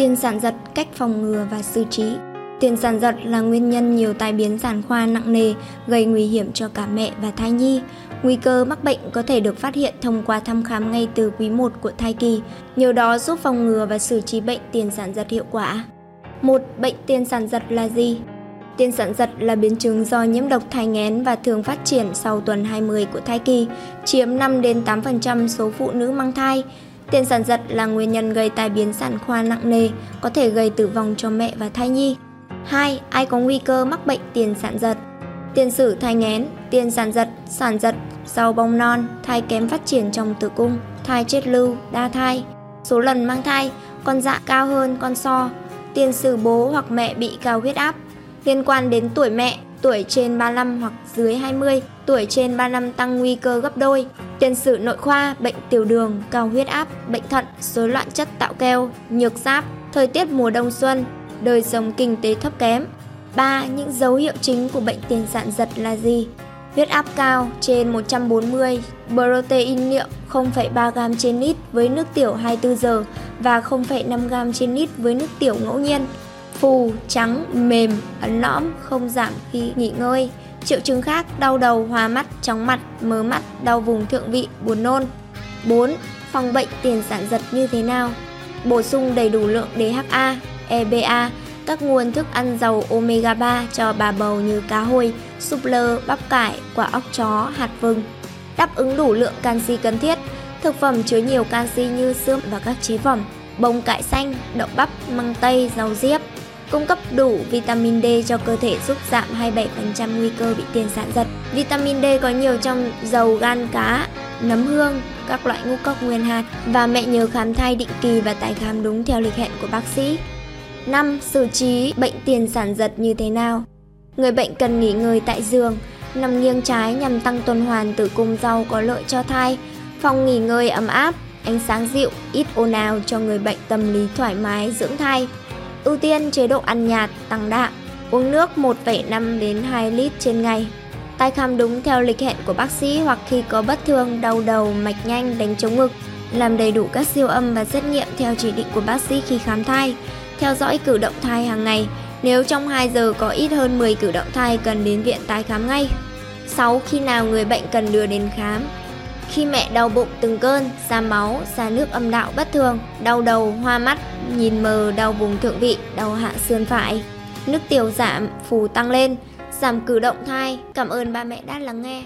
Tiền sản giật, cách phòng ngừa và xử trí. Tiền sản giật là nguyên nhân nhiều tai biến sản khoa nặng nề, gây nguy hiểm cho cả mẹ và thai nhi. Nguy cơ mắc bệnh có thể được phát hiện thông qua thăm khám ngay từ quý 1 của thai kỳ. Nhờ đó giúp phòng ngừa và xử trí bệnh tiền sản giật hiệu quả. Một bệnh tiền sản giật là gì? Tiền sản giật là biến chứng do nhiễm độc thai nghén và thường phát triển sau tuần 20 của thai kỳ, chiếm 5 đến 8% số phụ nữ mang thai. Tiền sản giật là nguyên nhân gây tai biến sản khoa nặng nề, có thể gây tử vong cho mẹ và thai nhi. 2. Ai có nguy cơ mắc bệnh tiền sản giật? Tiền sử thai nghén, tiền sản giật, sản giật, sau bong non, thai kém phát triển trong tử cung, thai chết lưu, đa thai, số lần mang thai, con dạ cao hơn con so, tiền sử bố hoặc mẹ bị cao huyết áp, liên quan đến tuổi mẹ, tuổi trên 35 hoặc dưới 20, tuổi trên 35 tăng nguy cơ gấp đôi. Tiền sử nội khoa, bệnh tiểu đường, cao huyết áp, bệnh thận, rối loạn chất tạo keo, nhược giáp, thời tiết mùa đông xuân, đời sống kinh tế thấp kém. 3. Những dấu hiệu chính của bệnh tiền sản giật là gì? Huyết áp cao trên 140, protein niệu 0,3 g trên lít với nước tiểu 24 giờ và 0,5 g trên lít với nước tiểu ngẫu nhiên. Phù, trắng, mềm, ấn lõm, không giảm khi nghỉ ngơi. Triệu chứng khác đau đầu, hoa mắt, chóng mặt, mớ mắt, đau vùng thượng vị, buồn nôn. 4. Phòng bệnh tiền sản giật như thế nào? Bổ sung đầy đủ lượng DHA, EBA, các nguồn thức ăn giàu omega 3 cho bà bầu như cá hồi, súp lơ, bắp cải, quả óc chó, hạt vừng. Đáp ứng đủ lượng canxi cần thiết, thực phẩm chứa nhiều canxi như xương và các chế phẩm, bông cải xanh, đậu bắp, măng tây, rau diếp. Cung cấp đủ vitamin D cho cơ thể giúp giảm 27% nguy cơ bị tiền sản giật. Vitamin D có nhiều trong dầu gan cá, nấm hương, các loại ngũ cốc nguyên hạt và mẹ nhớ khám thai định kỳ và tái khám đúng theo lịch hẹn của bác sĩ. 5. Xử trí bệnh tiền sản giật như thế nào? Người bệnh cần nghỉ ngơi tại giường, nằm nghiêng trái nhằm tăng tuần hoàn tử cung rau có lợi cho thai, phòng nghỉ ngơi ấm áp, ánh sáng dịu, ít ồn ào cho người bệnh tâm lý thoải mái dưỡng thai. Ưu tiên chế độ ăn nhạt, tăng đạm, uống nước 1,5 đến 2 lít trên ngày. Tái khám đúng theo lịch hẹn của bác sĩ hoặc khi có bất thường, đau đầu, mạch nhanh, đánh chống ngực. Làm đầy đủ các siêu âm và xét nghiệm theo chỉ định của bác sĩ khi khám thai theo dõi cử động thai hàng ngày. Nếu trong 2 giờ có ít hơn 10 cử động thai cần đến viện tái khám ngay. 6. Khi nào người bệnh cần đưa đến khám? Khi mẹ đau bụng từng cơn, ra máu, ra nước âm đạo bất thường, đau đầu, hoa mắt, nhìn mờ, đau vùng thượng vị, đau hạ sườn phải, nước tiểu giảm, phù tăng lên, giảm cử động thai. Cảm ơn ba mẹ đã lắng nghe.